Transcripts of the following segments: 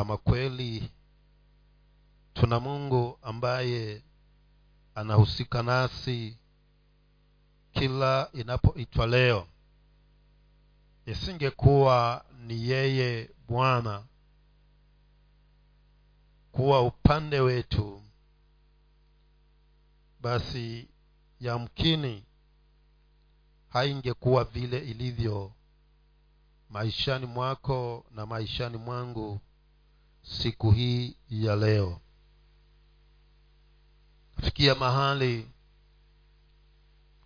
ama kweli tuna mungu ambaye anahusika nasi kila inapoitwa leo. Isingekuwa ni yeye bwana kuwa upande wetu basi yamkini haingekuwa vile ilivyo maishani mwako na maishani mwangu siku hii ya leo. Fikia mahali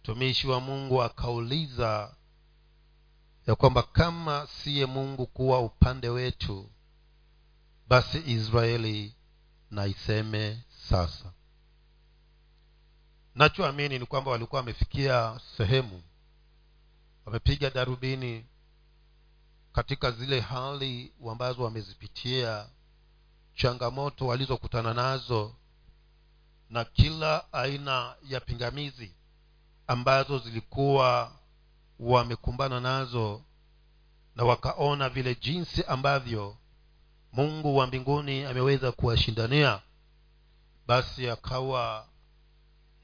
mtumishi wa mungu akauliza ya kwamba kama siye mungu kuwa upande wetu basi israeli na iseme sasa. Nachoamini ni kwamba walikuwa wamefikia sehemu wamepiga darubini katika zile hali ambazo wamezipitia changamoto walizokutana nazo na kila aina ya pingamizi ambazo zilikuwa wamekumbana nazo na wakaona vile jinsi ambavyo mungu wa mbinguni ameweza kuwashindania basi akawa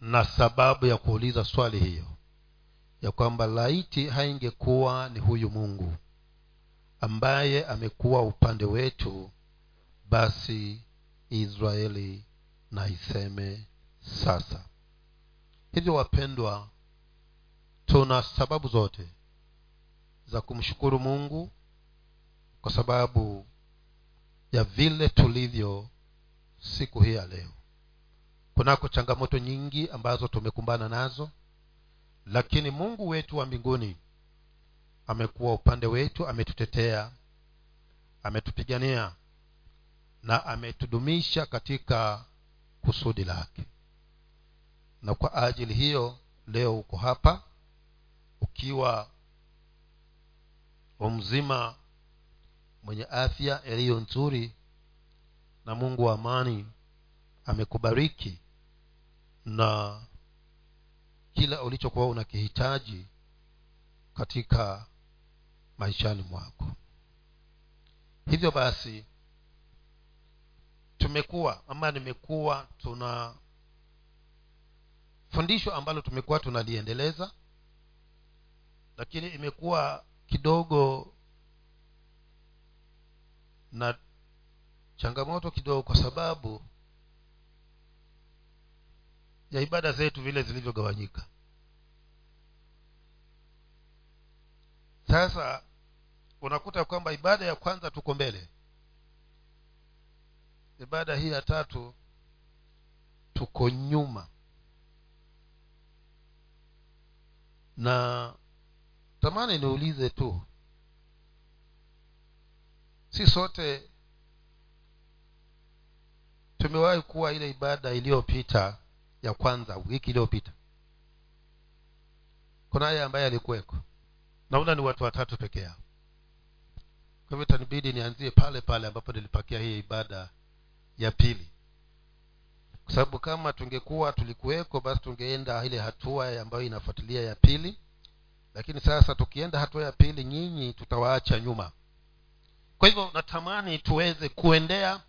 na sababu ya kuuliza swali hiyo ya kwamba laiti haingekuwa ni huyu mungu ambaye amekuwa upande wetu basi israeli na iseme sasa. Hivyo wapendwa tuna sababu zote za kumshukuru mungu kwa sababu ya vile tulivyo siku hii ya leo. Kunako changamoto nyingi ambazo tumekumbana nazo lakini mungu wetu wa mbinguni amekuwa upande wetu ametutetea ametupigania na ametudumisha katika kusudi lake. Na kwa ajili hiyo leo uko hapa ukiwa umzima mwenye afya iliyo nzuri na mungu wa amani amekubariki na kila ulichokuwa unakihitaji katika maishani mwako. Hivyo basi tumekuwa ama nimekuwa tuna fundisho ambalo tumekuwa tunaliendeleza lakini imekuwa kidogo na changamoto kidogo kwa sababu ya ibada zetu vile zilivyogawanyika. Sasa unakuta kwamba ibada ya kwanza tuko mbele ibada hii ya tatu tuko nyuma. Na tamani niulize tu si sote tumewahi kuwa ile ibada iliyopita ya kwanza wiki iliyopita? Kunaye ambaye alikuweko. Naona ni watu watatu peke yao. Kwa hivyo tanibidi nianzie pale pale ambapo nilipakia hii ibada ya pili. Kwa sababu kama tungekuwa tulikuweko basi tungeenda ile hatua ambayo inafuatilia ya pili. Lakini sasa tukienda hatua ya pili nyinyi tutawaacha nyuma. Kwa hivyo natamani tuweze kuendea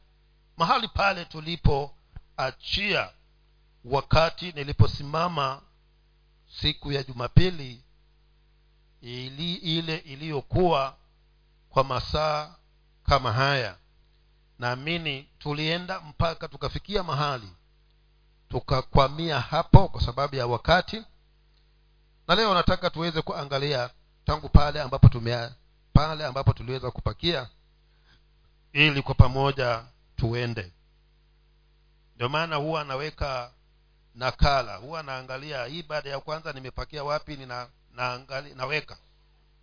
mahali pale tulipoachia wakati niliposimama siku ya jumapili ili ile iliyokuwa kwa masaa kama haya naamini tulienda mpaka tukafikia mahali tukakwamia hapo kwa sababu ya wakati. Na leo nataka tuweze kuangalia tangu pale ambapo tumea pale ambapo tuliweza kupakia ili kwa pamoja tuende. Ndio maana huwa anaweka nakala huwa naangalia hii baada ya kwanza nimepakia wapi nina naangali, naweka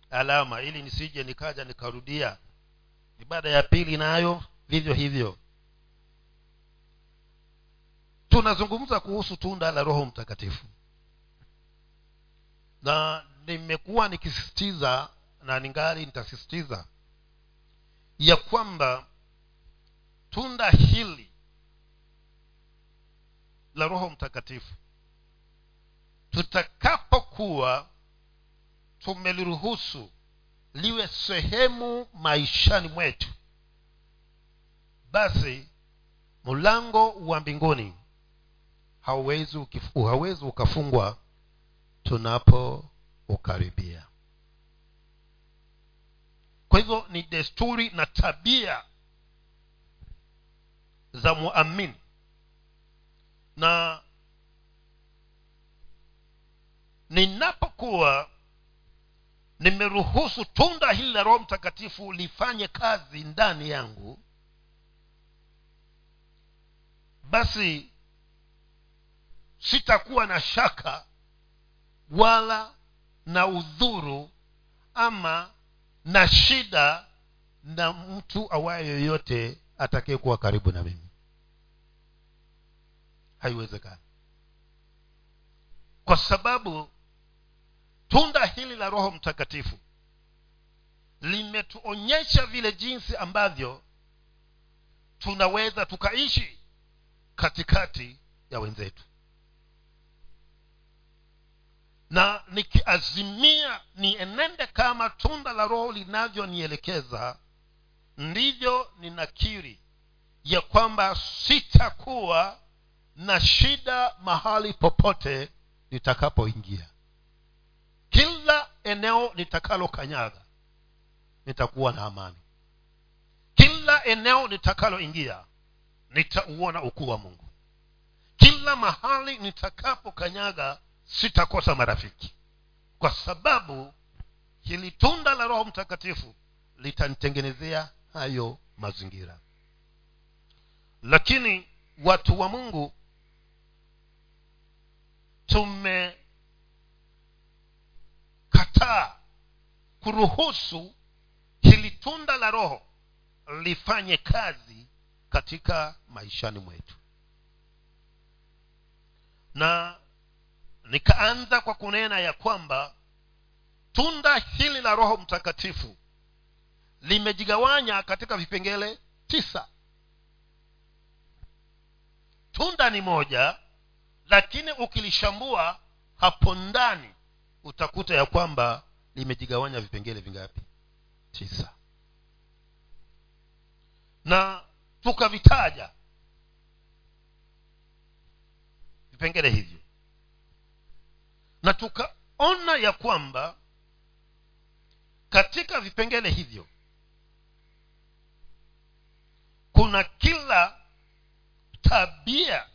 alama ili nisije nikaja nikarudia. Ibada ya pili nayo vivyo hivyo. Tunazungumza kuhusu tunda la roho mtakatifu. Na nimekuwa nikisisitiza na ningali nitasisitiza ya kwamba tunda hili la roho mtakatifu tutakapokuwa tumeliruhusu liwe sehemu maishani mwetu basi mlango wa mbinguni hauwezi hauwezi ukafungwa tunapoukaribia kwa hivyo ni desturi na tabia za muamini. Na ninapokuwa nimeruhusu tunda hili la roho mtakatifu lifanye kazi ndani yangu basi sitakuwa na shaka wala na udhuru ama na shida na mtu awaye yoyote atakayekuwa karibu na mimi. Haiwezekani. Kwa sababu tunda hili la roho mtakatifu limetuonyesha vile jinsi ambavyo tunaweza tukaishi katikati ya wenzetu. Na nikiazimia nienende kama tunda la roho linavyonielekeza ndivyo ninakiri ya kwamba sitakuwa na shida mahali popote nitakapoingia. Kila eneo nitakalokanyaga nitakuwa na amani. Kila eneo nitakaloingia nitauona ukuu wa mungu. Kila mahali nitakapokanyaga sitakosa marafiki. Kwa sababu hili tunda la roho mtakatifu litanitengenezea hayo mazingira. Lakini watu wa mungu tumekataa kuruhusu hili tunda la roho lifanye kazi katika maishani mwetu. Na nikaanza kwa kunena ya kwamba tunda hili la roho mtakatifu limejigawanya katika vipengele tisa. Tunda ni moja lakini ukilishambua hapo ndani utakuta ya kwamba limejigawanya vipengele vingapi? Tisa. Na tukavitaja. Vipengele hivyo. Na tukaona ya kwamba katika vipengele hivyo kuna kila tabia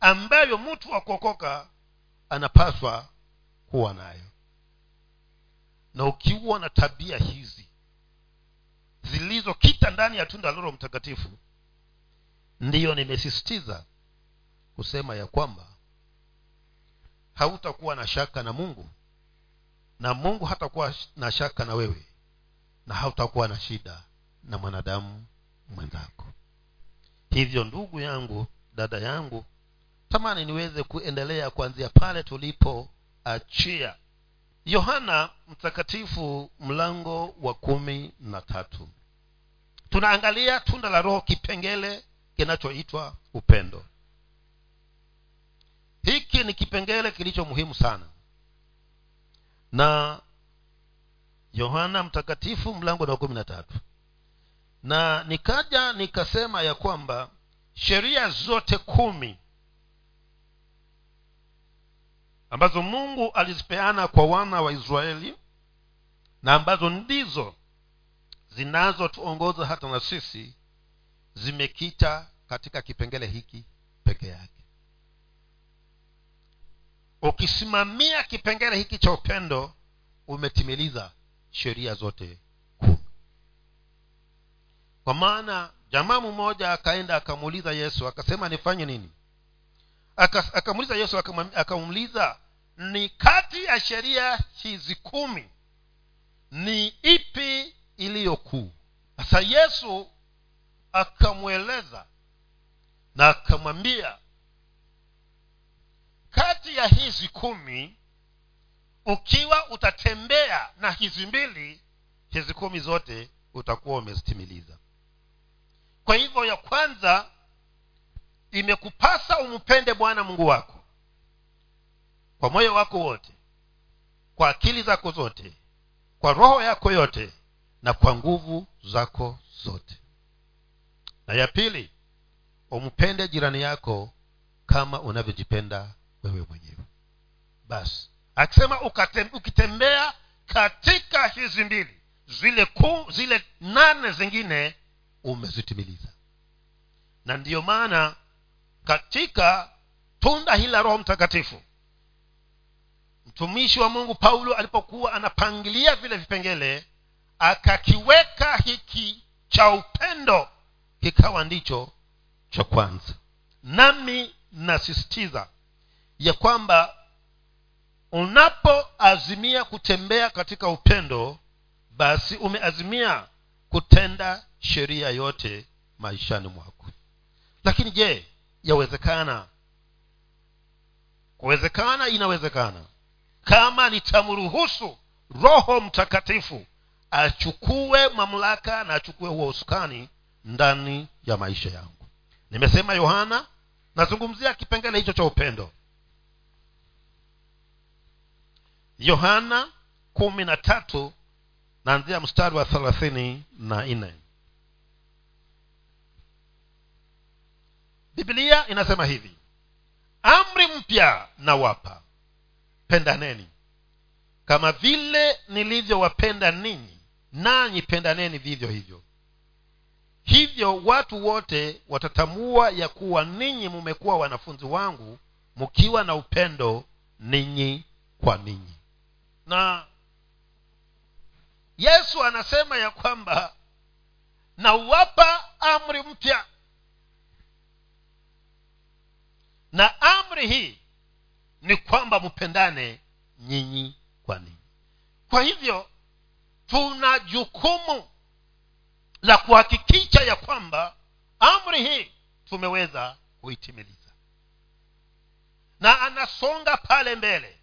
ambayo mtu wa kuokoka anapaswa kuwa nayo. Na ukiwa na tabia hizi zilizokita ndani ya tunda la roho mtakatifu ndiyo nimesisitiza kusema ya kwamba hautakuwa na shaka na mungu na mungu hatakuwa na shaka na wewe na hautakuwa na shida na mwanadamu mwenzako. Hivyo ndugu yangu dada yangu tamani niweze kuendelea kuanzia pale tulipoachia yohana mtakatifu mlango wa kumi na tatu. Tunaangalia tunda la roho kipengele kinachoitwa upendo. Hiki ni kipengele kilicho muhimu sana. Na yohana mtakatifu mlango wa kumi na tatu. Na nikaja nikasema ya kwamba sheria zote kumi ambazo mungu alizipeana kwa wana wa israeli na ambazo ndizo zinazotuongoza hata na sisi zimekita katika kipengele hiki peke yake. Ukisimamia kipengele hiki cha upendo umetimiliza sheria zote kumi kwa maana jamaa mmoja akaenda akamuuliza yesu akasema nifanye nini? Akamuuliza yesu akamuuliza ni kati ya sheria hizi kumi. Ni ipi iliyokuu sasa yesu akamweleza na akamwambia kati ya hizi kumi ukiwa utatembea na hizi mbili hizi kumi zote utakuwa umezitimiliza. Kwa hivyo ya kwanza imekupasa umpende bwana mungu wako kwa moyo wako wote kwa akili zako zote kwa roho yako yote na kwa nguvu zako zote. Na ya pili umpende jirani yako kama unavyojipenda wewe mwenyewe. Basi akisema ukitembea katika hizi mbili zile ku, zile nane zingine umezitimiliza. Na ndiyo maana katika tunda hili la roho mtakatifu mtumishi wa mungu paulo alipokuwa anapangilia vile vipengele akakiweka hiki cha upendo kikawa ndicho cha kwanza. Nami nasisitiza ya kwamba unapoazimia kutembea katika upendo basi umeazimia kutenda sheria yote maishani mwako. Lakini je yawezekana? Kuwezekana inawezekana kama nitamruhusu roho mtakatifu achukue mamlaka na achukue huo usukani ndani ya maisha yangu. Nimesema yohana nazungumzia kipengele hicho cha upendo. Yohana kumi na tatu naanzia mstari wa thelathini na nne. Biblia inasema hivi amri mpya nawapa pendaneni kama vile nilivyowapenda ninyi nanyi pendaneni vivyo hivyo. Hivyo watu wote watatambua ya kuwa ninyi mumekuwa wanafunzi wangu mkiwa na upendo ninyi kwa ninyi. Na yesu anasema ya kwamba nawapa amri mpya. Na amri hii ni kwamba mpendane nyinyi kwa ninyi. Kwa hivyo tuna jukumu la kuhakikisha ya kwamba amri hii tumeweza kuitimiliza. Na anasonga pale mbele.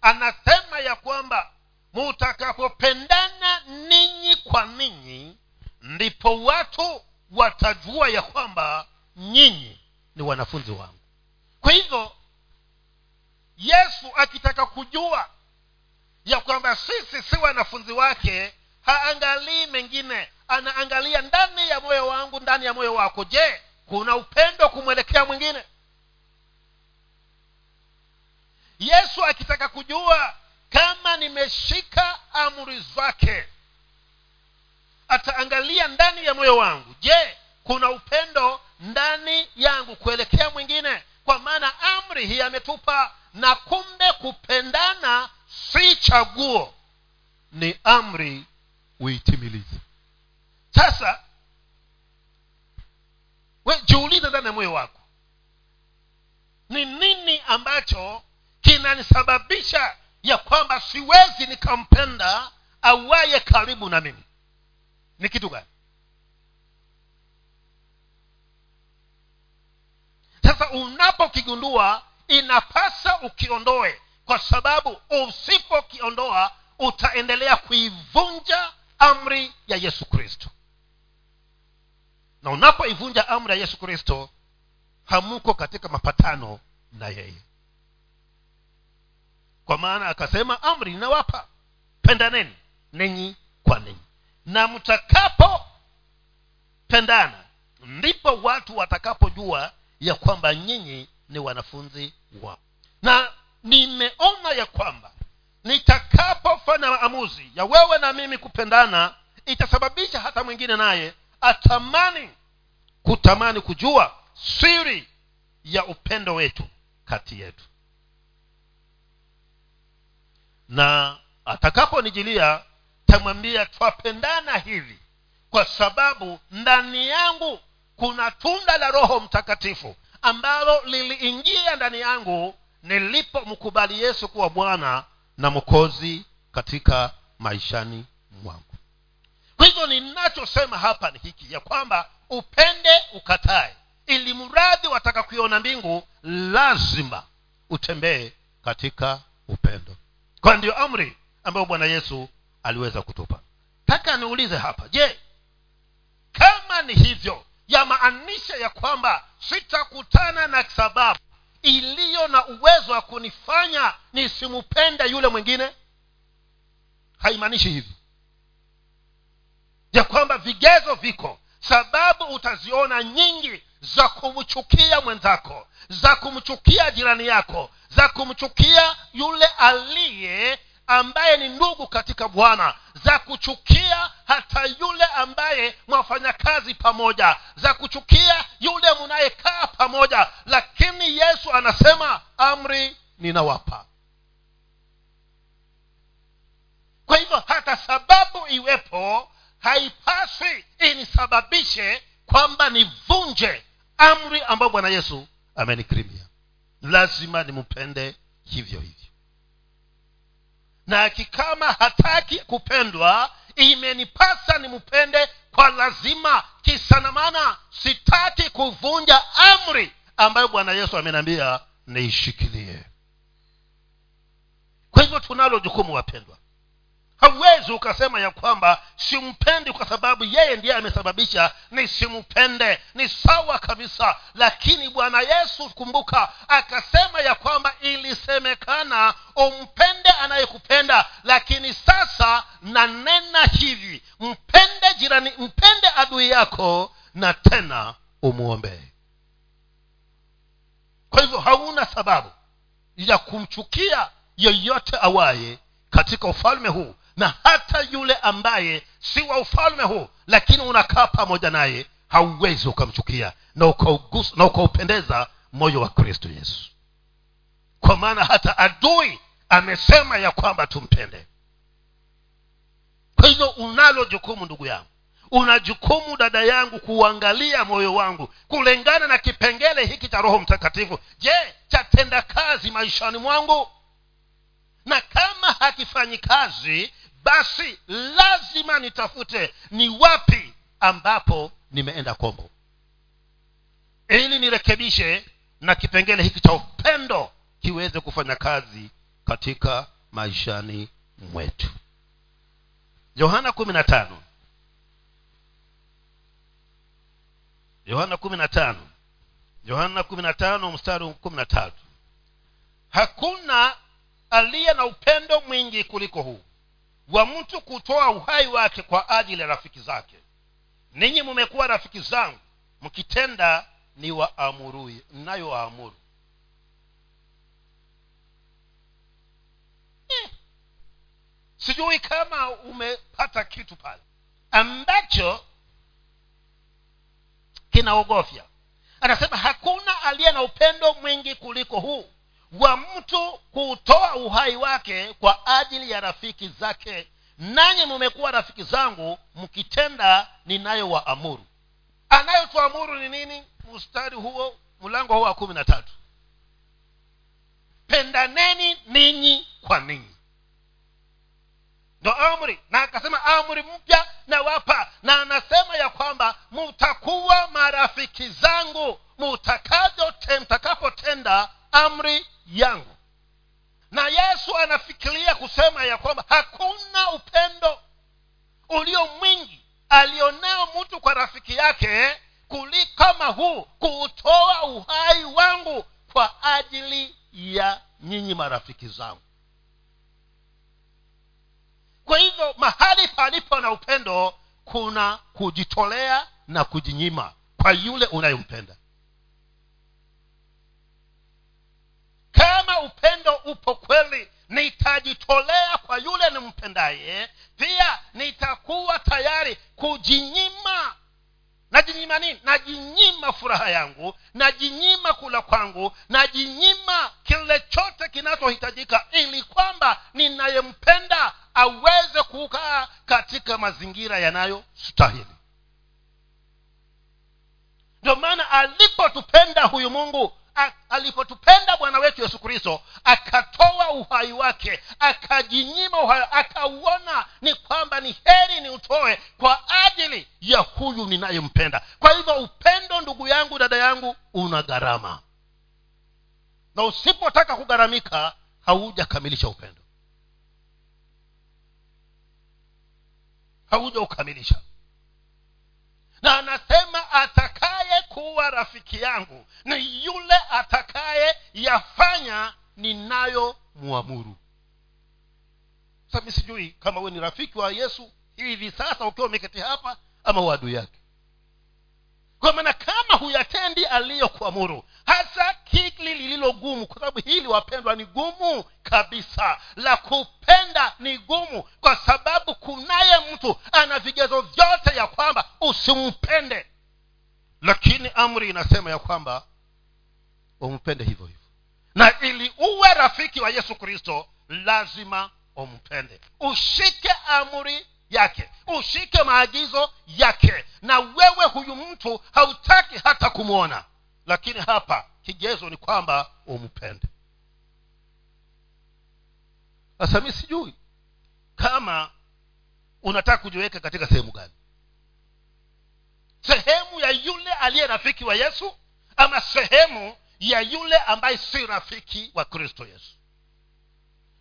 Anasema ya kwamba mutakapopendana ninyi kwa ninyi ndipo watu watajua ya kwamba nyinyi ni wanafunzi wangu. Kwa hivyo yesu akitaka kujua ya kwamba sisi si wanafunzi wake haangalii mengine anaangalia ndani ya moyo wangu ndani ya moyo wako. Je kuna upendo kumwelekea mwingine? Yesu akitaka kujua kama nimeshika amri zake ataangalia ndani ya moyo wangu. Je kuna upendo ndani yangu kuelekea mwingine? Kwa maana amri hii ametupa na kumbe kupendana si chaguo ni amri uitimilize. Sasa we jiulize ndani ya moyo wako ni nini ambacho kinanisababisha ya kwamba siwezi nikampenda awaye karibu na mimi? Ni kitu gani? Sasa unapokigundua inapasa ukiondoe kwa sababu usipokiondoa utaendelea kuivunja amri ya yesu kristo. Na unapoivunja amri ya yesu kristo hamuko katika mapatano na yeye. Kwa maana akasema amri ninawapa pendaneni ninyi kwa ninyi. Na mtakapopendana ndipo watu watakapojua ya kwamba nyinyi ni wanafunzi wao. Na nimeona ya kwamba nitakapofanya maamuzi ya wewe na mimi kupendana itasababisha hata mwingine naye atamani kutamani kujua siri ya upendo wetu kati yetu. Na atakaponijilia tamwambia twapendana hivi kwa sababu ndani yangu kuna tunda la roho mtakatifu ambalo liliingia ndani yangu nilipomkubali yesu kuwa bwana na mkozi katika maishani mwangu. Kwa hivyo ninachosema hapa ni hiki ya kwamba upende ukatae. Ili mradhi wataka kuiona mbingu lazima utembee katika upendo. Kwa ndiyo amri ambayo bwana yesu aliweza kutupa. Taka niulize hapa je kama ni hivyo yamaanisha ya kwamba sitakutana na sababu iliyo na uwezo wa kunifanya nisimpende yule mwingine. Haimaanishi hivyo. Ya kwamba vigezo viko sababu utaziona nyingi za kumchukia mwenzako za kumchukia jirani yako za kumchukia yule aliye ambaye ni ndugu katika bwana za kuchukia hata yule ambaye mwafanya kazi pamoja za kuchukia yule munayekaa pamoja. Lakini yesu anasema amri ninawapa. Kwa hivyo hata sababu iwepo haipaswi inisababishe kwamba nivunje amri ambayo bwana yesu amenikirimia lazima nimpende hivyo hivyo na kikama hataki kupendwa imenipasa nimpende kwa lazima. Kisanamana sitaki kuvunja amri ambayo bwana yesu ameniambia niishikilie. Kwa hivyo tunalo jukumu wapendwa hauwezi ukasema ya kwamba simpendi kwa sababu yeye ndiye amesababisha. Nisimpende ni sawa kabisa. Lakini bwana yesu kumbuka akasema ya kwamba ilisemekana umpende anayekupenda. Lakini sasa nanena hivi mpende jirani mpende adui yako na tena umwombee kwa hivyo hauna sababu ya kumchukia yeyote awaye katika ufalme huu na hata yule ambaye si wa ufalme huu lakini unakaa pamoja naye hauwezi ukamchukia na ukaupendeza moyo wa kristo yesu. Kwa maana hata adui amesema ya kwamba tumpende. Kwa hivyo unalo jukumu ndugu yangu. Una jukumu dada yangu kuuangalia moyo wangu kulingana na kipengele hiki cha roho mtakatifu. Je chatenda kazi maishani mwangu? Na kama hakifanyi kazi basi lazima nitafute ni wapi ambapo nimeenda kombo ili nirekebishe na kipengele hiki cha upendo kiweze kufanya kazi katika maishani mwetu. Yohana kumi na tano. Yohana kumi na tano. Yohana kumi na tano mstari kumi na tatu. Hakuna aliye na upendo mwingi kuliko huu wa mtu kutoa uhai wake kwa ajili ya rafiki zake. Ninyi mmekuwa rafiki zangu mkitenda ni waamurui ninayowaamuru eh. sijui kama umepata kitu pale ambacho kinaogofya. Anasema hakuna aliye na upendo mwingi kuliko huu wa mtu kutoa uhai wake kwa ajili ya rafiki zake. Nanyi mumekuwa rafiki zangu mkitenda ninayowaamuru. Anayotuamuru ni nini? Mstari huo mlango huo wa kumi na tatu. Pendaneni ninyi kwa ninyi. Ndo amri. Na akasema amri mpya na wapa. Na anasema ya kwamba mutakuwa marafiki zangu mtakapotenda amri yangu. Na yesu anafikiria kusema ya kwamba hakuna upendo ulio mwingi alionao mtu kwa rafiki yake kuliko kama huu kuutoa uhai wangu kwa ajili ya nyinyi marafiki zangu. Kwa hivyo mahali palipo na upendo kuna kujitolea na kujinyima kwa yule unayempenda kama upendo upo kweli nitajitolea kwa yule nimpendaye pia nitakuwa tayari kujinyima. Najinyima nini? Najinyima furaha yangu najinyima kula kwangu najinyima kile chote kinachohitajika ili kwamba ninayempenda aweze kukaa katika mazingira yanayostahili. Ndio maana alipotupenda huyu mungu alipotupenda bwana wetu yesu kristo akatoa uhai wake akajinyima uhai akauona ni kwamba ni heri ni utoe kwa ajili ya huyu ninayempenda. Kwa hivyo upendo ndugu yangu dada yangu una gharama. Na usipotaka kugharamika haujakamilisha upendo. Hauja ukamilisha na anasema atakaye kuwa rafiki yangu ni yule atakaye yafanya ninayomwamuru. Sami sijui kama we ni rafiki wa yesu hivi sasa ukiwa umeketi hapa ama uadui yake kwa maana kama huyatendi aliyokuamuru hasa hili lililo gumu kwa sababu hili wapendwa ni gumu kabisa. La kupenda ni gumu kwa sababu kunaye mtu ana vigezo vyote ya kwamba usimpende. Lakini amri inasema ya kwamba umpende hivyo hivyo. Na ili uwe rafiki wa yesu kristo lazima umpende. Ushike amri yake. Ushike maagizo yake. Na wewe huyu mtu hautaki hata kumwona lakini hapa kigezo ni kwamba umpende. Sasa mi sijui kama unataka kujiweka katika sehemu gani. Sehemu ya yule aliye rafiki wa yesu ama sehemu ya yule ambaye si rafiki wa kristo yesu?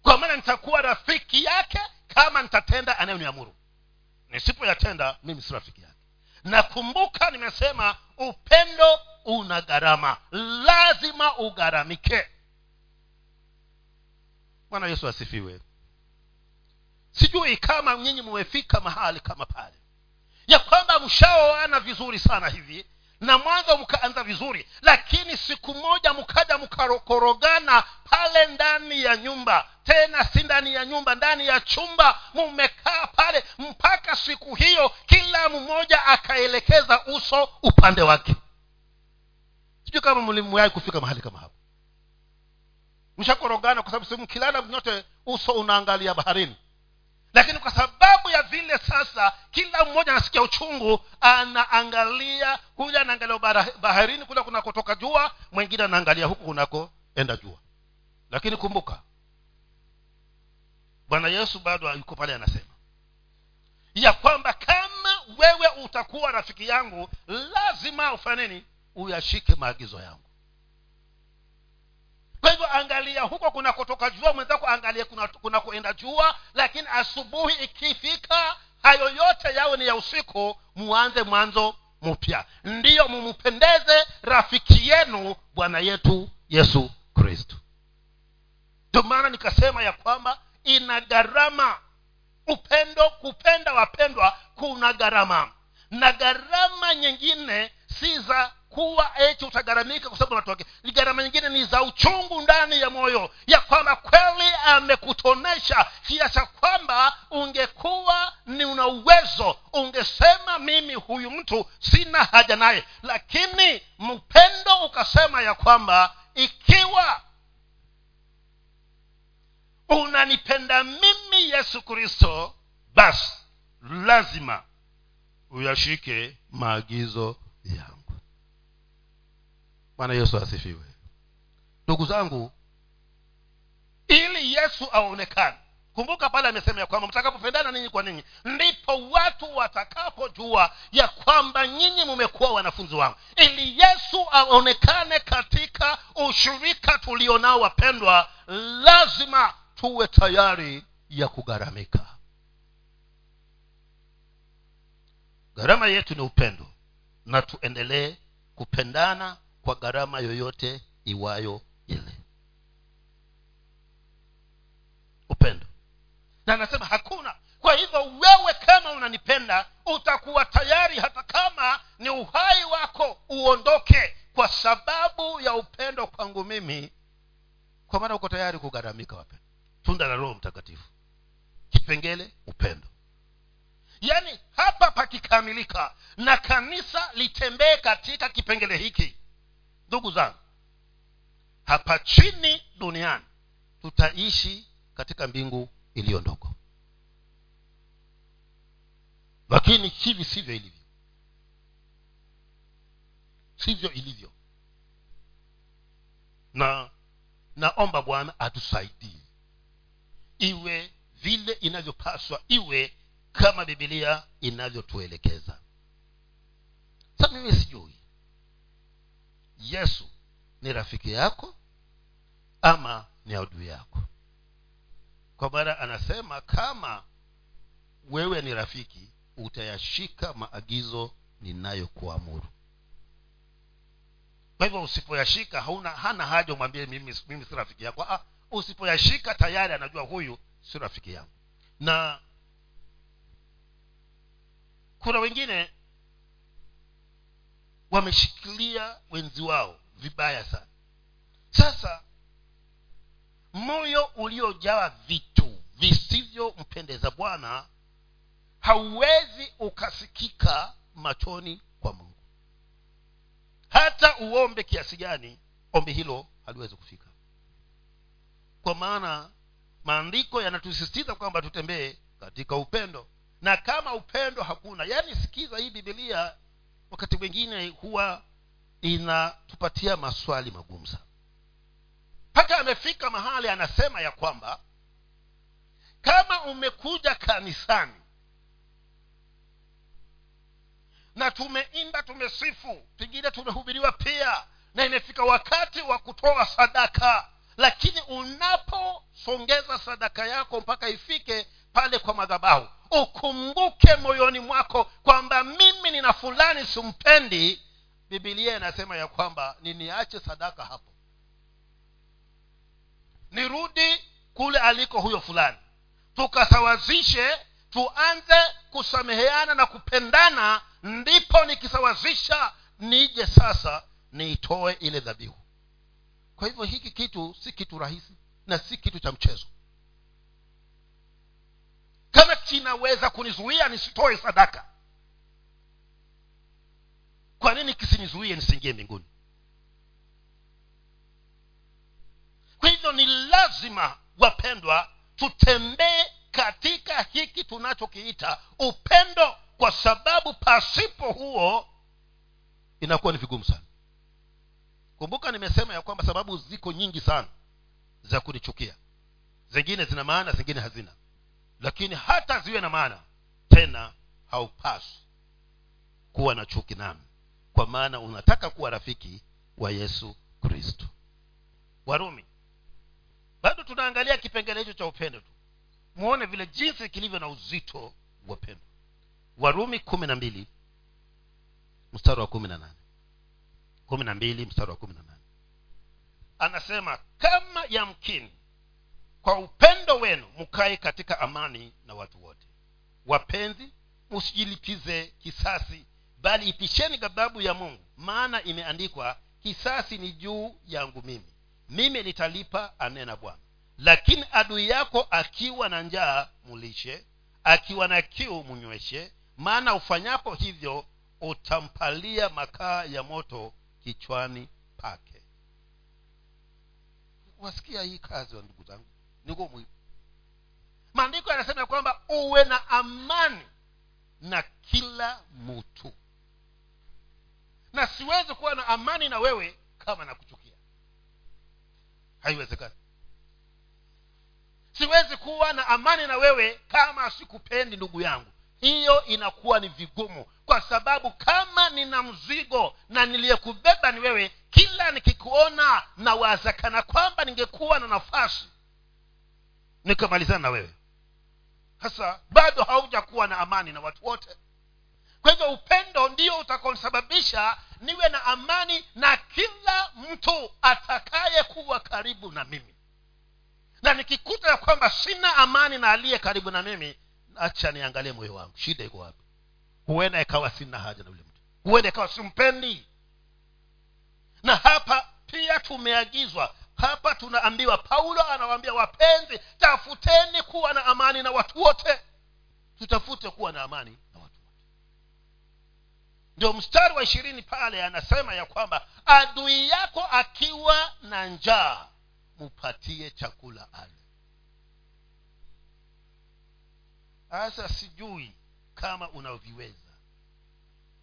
Kwa maana nitakuwa rafiki yake kama nitatenda anayoniamuru nisipoyatenda mimi si rafiki yake. Nakumbuka nimesema upendo una gharama. Lazima ugharamike. Bwana yesu asifiwe. Sijui kama nyinyi mmefika mahali kama pale. Ya kwamba mshaoana vizuri sana hivi na mwanzo mkaanza vizuri lakini siku moja mkaja mkakorogana pale ndani ya nyumba tena si ndani ya nyumba ndani ya chumba mumekaa pale mpaka siku hiyo kila mmoja akaelekeza uso upande wake. Sijui kama mlimwahi kufika mahali kama hapo. Mshakorogana kwa sababu sehemu nyote uso unaangalia baharini lakini kwa sababu ya vile sasa kila mmoja anasikia uchungu anaangalia kule anaangalia baharini kule kunakotoka jua mwingine anaangalia huku kunakoenda jua. Lakini kumbuka bwana yesu bado yuko pale anasema ya kwamba kama wewe utakuwa rafiki yangu lazima ufanye nini? Uyashike maagizo yangu kwa hivyo angalia huko kunakotoka jua mwenzako angalia kunakoenda jua lakini asubuhi ikifika hayo yote yawe ni ya usiku muanze mwanzo mpya. Ndiyo mumpendeze rafiki yenu bwana yetu yesu kristo. Ndio maana nikasema ya kwamba ina gharama. Upendo kupenda wapendwa kuna gharama. Na gharama nyingine si za kuwa eti utagharamika kwa sababu wake ni gharama nyingine ni za uchungu ndani ya moyo ya kwamba kweli amekutonesha kiasi kwamba ungekuwa ni una uwezo ungesema mimi huyu mtu sina haja naye. Lakini mpendo ukasema ya kwamba ikiwa unanipenda mimi yesu kristo basi lazima uyashike maagizo yangu bwana yesu asifiwe. Ndugu zangu ili yesu aonekane kumbuka pale amesema ya kwamba mtakapopendana ninyi kwa ninyi ndipo watu watakapojua ya kwamba nyinyi mumekuwa wanafunzi wangu. Ili yesu aonekane katika ushirika tulionao wapendwa lazima tuwe tayari ya kugharamika. Gharama yetu ni upendo na tuendelee kupendana kwa gharama yoyote iwayo ile. Upendo. Na anasema hakuna. Kwa hivyo wewe kama unanipenda utakuwa tayari hata kama ni uhai wako uondoke. Kwa sababu ya upendo kwangu mimi kwa maana uko tayari kugharamika wapendo. Tunda la roho mtakatifu. Kipengele upendo. Yaani hapa pakikamilika na kanisa litembee katika kipengele hiki ndugu zangu hapa chini duniani tutaishi katika mbingu iliyo ndogo. Lakini hivi sivyo ilivyo. Sivyo ilivyo. Na naomba bwana atusaidie. Iwe vile inavyopaswa iwe kama bibilia inavyotuelekeza. Sa mimi sijui yesu ni rafiki yako ama ni adui yako. Kwa maana anasema kama wewe ni rafiki utayashika maagizo ninayokuamuru. Kwa hivyo usipoyashika hauna hana haja umwambie mimi, mimi si rafiki yako. Ah, usipoyashika tayari anajua huyu si rafiki yangu. Na kuna wengine wameshikilia wenzi wao vibaya sana. Sasa moyo uliojawa vitu visivyompendeza bwana hauwezi ukasikika machoni kwa mungu. Hata uombe kiasi gani ombi hilo haliwezi kufika. Kwa maana maandiko yanatusisitiza kwamba tutembee katika upendo. Na kama upendo hakuna yaani sikiza hii bibilia wakati mwingine huwa inatupatia maswali magumu sana. Mpaka amefika mahali anasema ya kwamba kama umekuja kanisani na tumeimba tumesifu pengine tumehubiriwa pia na imefika wakati wa kutoa sadaka lakini unaposongeza sadaka yako mpaka ifike pale kwa madhabahu ukumbuke moyoni mwako kwamba mimi nina fulani simpendi. Bibilia inasema ya kwamba niniache sadaka hapo. Nirudi kule aliko huyo fulani. Tukasawazishe tuanze kusameheana na kupendana ndipo nikisawazisha nije sasa niitoe ile dhabihu. Kwa hivyo hiki kitu si kitu rahisi na si kitu cha mchezo kama inaweza kunizuia nisitoe sadaka. Kwa nini kisinizuie nisiingie mbinguni? Kwa hivyo ni lazima wapendwa tutembee katika hiki tunachokiita upendo kwa sababu pasipo huo inakuwa ni vigumu sana. Kumbuka nimesema ya kwamba sababu ziko nyingi sana za kunichukia. Zingine zina maana zingine hazina lakini hata ziwe na maana tena haupaswi kuwa na chuki nami kwa maana unataka kuwa rafiki wa yesu kristo. Warumi bado tunaangalia kipengele hicho cha upendo tu. Muone vile jinsi kilivyo na uzito wa pendo warumi kumi na mbili mstari wa kumi na nane. Kumi na mbili mstari wa kumi na nane. Anasema kama yamkini kwa upendo wenu mkae katika amani na watu wote. Wapenzi msijilipize kisasi bali ipisheni ghadhabu ya mungu. Maana imeandikwa kisasi ni juu yangu mimi. Mimi nitalipa anena bwana. Lakini adui yako akiwa na njaa mulishe. Akiwa na kiu munyweshe. Maana ufanyapo hivyo utampalia makaa ya moto kichwani pake. Wasikia hii kazi wa ndugu zangu niko muhimu maandiko yanasema kwamba uwe na amani na kila mtu. Na siwezi kuwa na amani na wewe kama nakuchukia. Haiwezekani. Siwezi kuwa na amani na wewe kama sikupendi ndugu yangu. Hiyo inakuwa ni vigumu kwa sababu kama nina mzigo na niliyekubeba ni wewe kila nikikuona na wazakana kwamba ningekuwa na nafasi nikamalizana na wewe. Sasa bado haujakuwa na amani na watu wote. Kwa hivyo upendo ndio utakaosababisha niwe na amani na kila mtu atakaye kuwa karibu na mimi. Na nikikuta ya kwamba sina amani na aliye karibu na mimi acha niangalie moyo wangu. Shida iko wapi? Huenda ikawa sina haja na yule mtu. Huenda ikawa simpendi. Na hapa pia tumeagizwa hapa tunaambiwa paulo anawaambia wapenzi tafuteni kuwa na amani na watu wote. Tutafute kuwa na amani na watu wote. Ndio mstari wa ishirini pale anasema ya kwamba adui yako akiwa na njaa mupatie chakula ale. Sasa sijui kama unaviweza.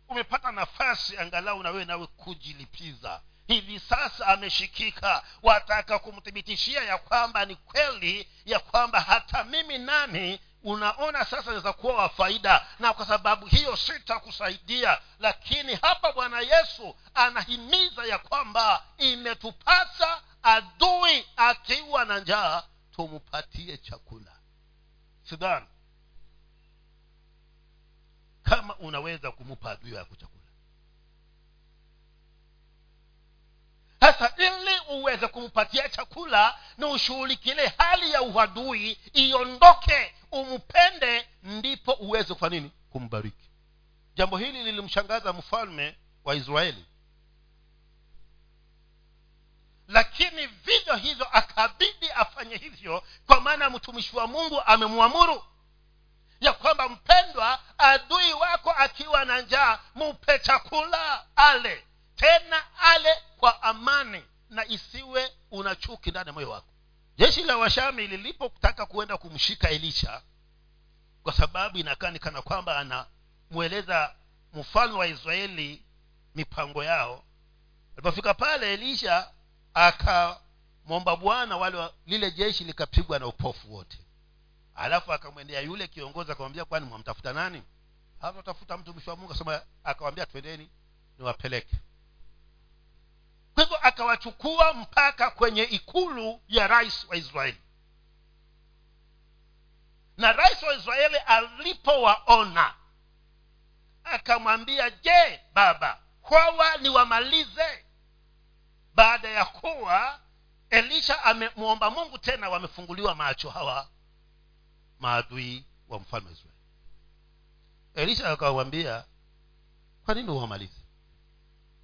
Umepata nafasi angalau na wewe nawe kujilipiza hivi sasa ameshikika. Wataka kumthibitishia ya kwamba ni kweli ya kwamba hata mimi nami unaona sasa naweza kuwa wa faida. Na kwa sababu hiyo sitakusaidia. Lakini hapa bwana yesu anahimiza ya kwamba imetupasa adui akiwa na njaa tumpatie chakula. Sidhani kama unaweza kumupa adui yako chakula sasa ili uweze kumpatia chakula na ushughulikile hali ya uhadui iondoke umpende ndipo uweze kufanya nini? Kumbariki. Jambo hili lilimshangaza mfalme wa israeli. Lakini vivyo hivyo akabidi afanye hivyo kwa maana mtumishi wa mungu amemwamuru ya kwamba mpendwa adui wako akiwa na njaa mupe chakula ale tena ale kwa amani na isiwe una chuki ndani ya moyo wako. Jeshi la washami lilipotaka kuenda kumshika elisha kwa sababu inakaa nikana kwamba anamweleza mfalme wa israeli mipango yao. Alipofika pale elisha akamwomba bwana wale lile jeshi likapigwa na upofu wote. Alafu akamwendea yule kiongozi akamwambia kwani mwamtafuta nani? Hatatafuta mtumishi wa mungu asema akawambia twendeni niwapeleke kwa hivyo akawachukua mpaka kwenye ikulu ya rais wa israeli. Na rais wa israeli alipowaona akamwambia je baba hawa niwamalize? Baada ya kuwa elisha amemwomba mungu tena wamefunguliwa macho hawa maadui wa mfalme wa israeli. Elisha akawambia kwa nini wamalize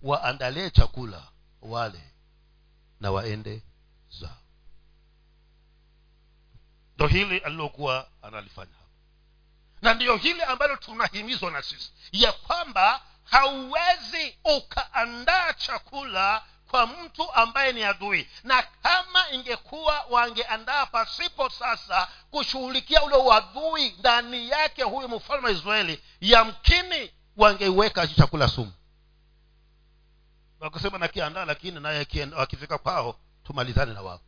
waandalie chakula wale na waende zao. Ndo hili alilokuwa analifanya hapa. Na ndiyo hili ambalo tunahimizwa na sisi ya kwamba hauwezi ukaandaa chakula kwa mtu ambaye ni adui. Na kama ingekuwa wangeandaa pasipo sasa kushughulikia ule uadui ndani yake huyu mfalme wa israeli yamkini wangeiweka chakula sumu wakasema nakiandaa lakini naye wakifika kwao tumalizane na wao.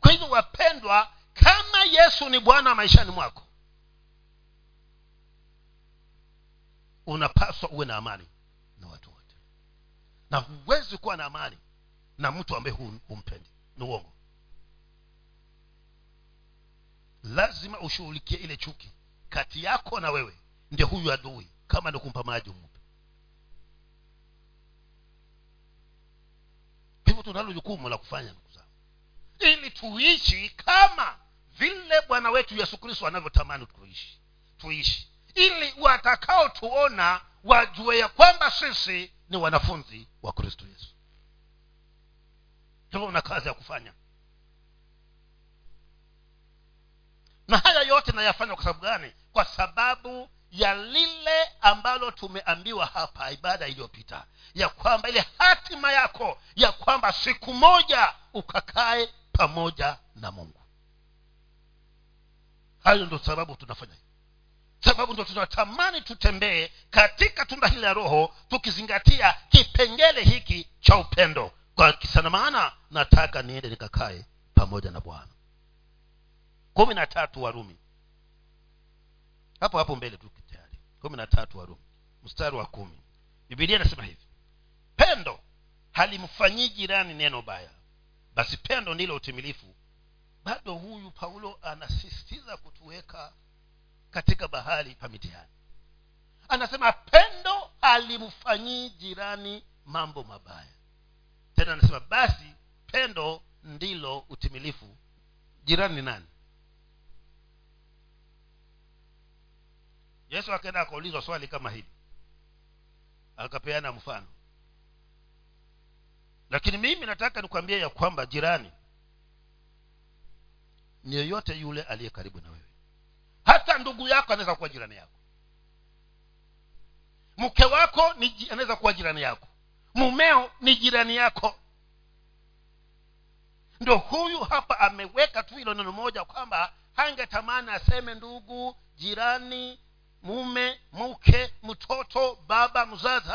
Kwa hivyo wapendwa kama yesu ni bwana maishani mwako unapaswa uwe na amani na watu wote. Na huwezi kuwa na amani na mtu ambaye humpendi. Ni uongo. Lazima ushughulikie ile chuki kati yako na wewe. Ndio huyu adui kama ni kumpa maji umpe. Hivyo tunalo jukumu la kufanya ndugu zangu. Ili tuishi kama vile bwana wetu yesu kristo anavyotamani tuishi tuishi. Ili watakaotuona wajue ya kwamba sisi ni wanafunzi wa kristo yesu. Hivyo una kazi ya kufanya. Na haya yote nayafanya kwa sababu gani? Kwa sababu ya lile ambalo tumeambiwa hapa ibada iliyopita ya kwamba ile hatima yako ya kwamba siku moja ukakae pamoja na mungu. Hayo ndo sababu tunafanya hivi. Sababu ndo tunatamani tutembee katika tunda hili la roho tukizingatia kipengele hiki cha upendo. Kwa kisana maana nataka niende nikakae pamoja na bwana. Kumi na tatu warumi. Hapo hapo mbele tu kumi na tatu warumi mstari wa kumi. Bibilia inasema hivi. Pendo halimfanyii jirani neno baya. Basi pendo ndilo utimilifu. Bado huyu paulo anasisitiza kutuweka katika bahari pa mitihani. Anasema pendo halimfanyii jirani mambo mabaya. Tena anasema basi pendo ndilo utimilifu. Jirani ni nani yesu akaenda akaulizwa swali kama hili. Akapeana mfano. Lakini mimi nataka nikwambia ya kwamba jirani ni yoyote yule aliye karibu na wewe. Hata ndugu yako anaweza kuwa jirani yako. Mke wako anaweza kuwa jirani yako. Mumeo ni jirani yako. Ndo huyu hapa ameweka tu hilo neno moja kwamba hangetamani aseme ndugu jirani mume mke mtoto baba mzazi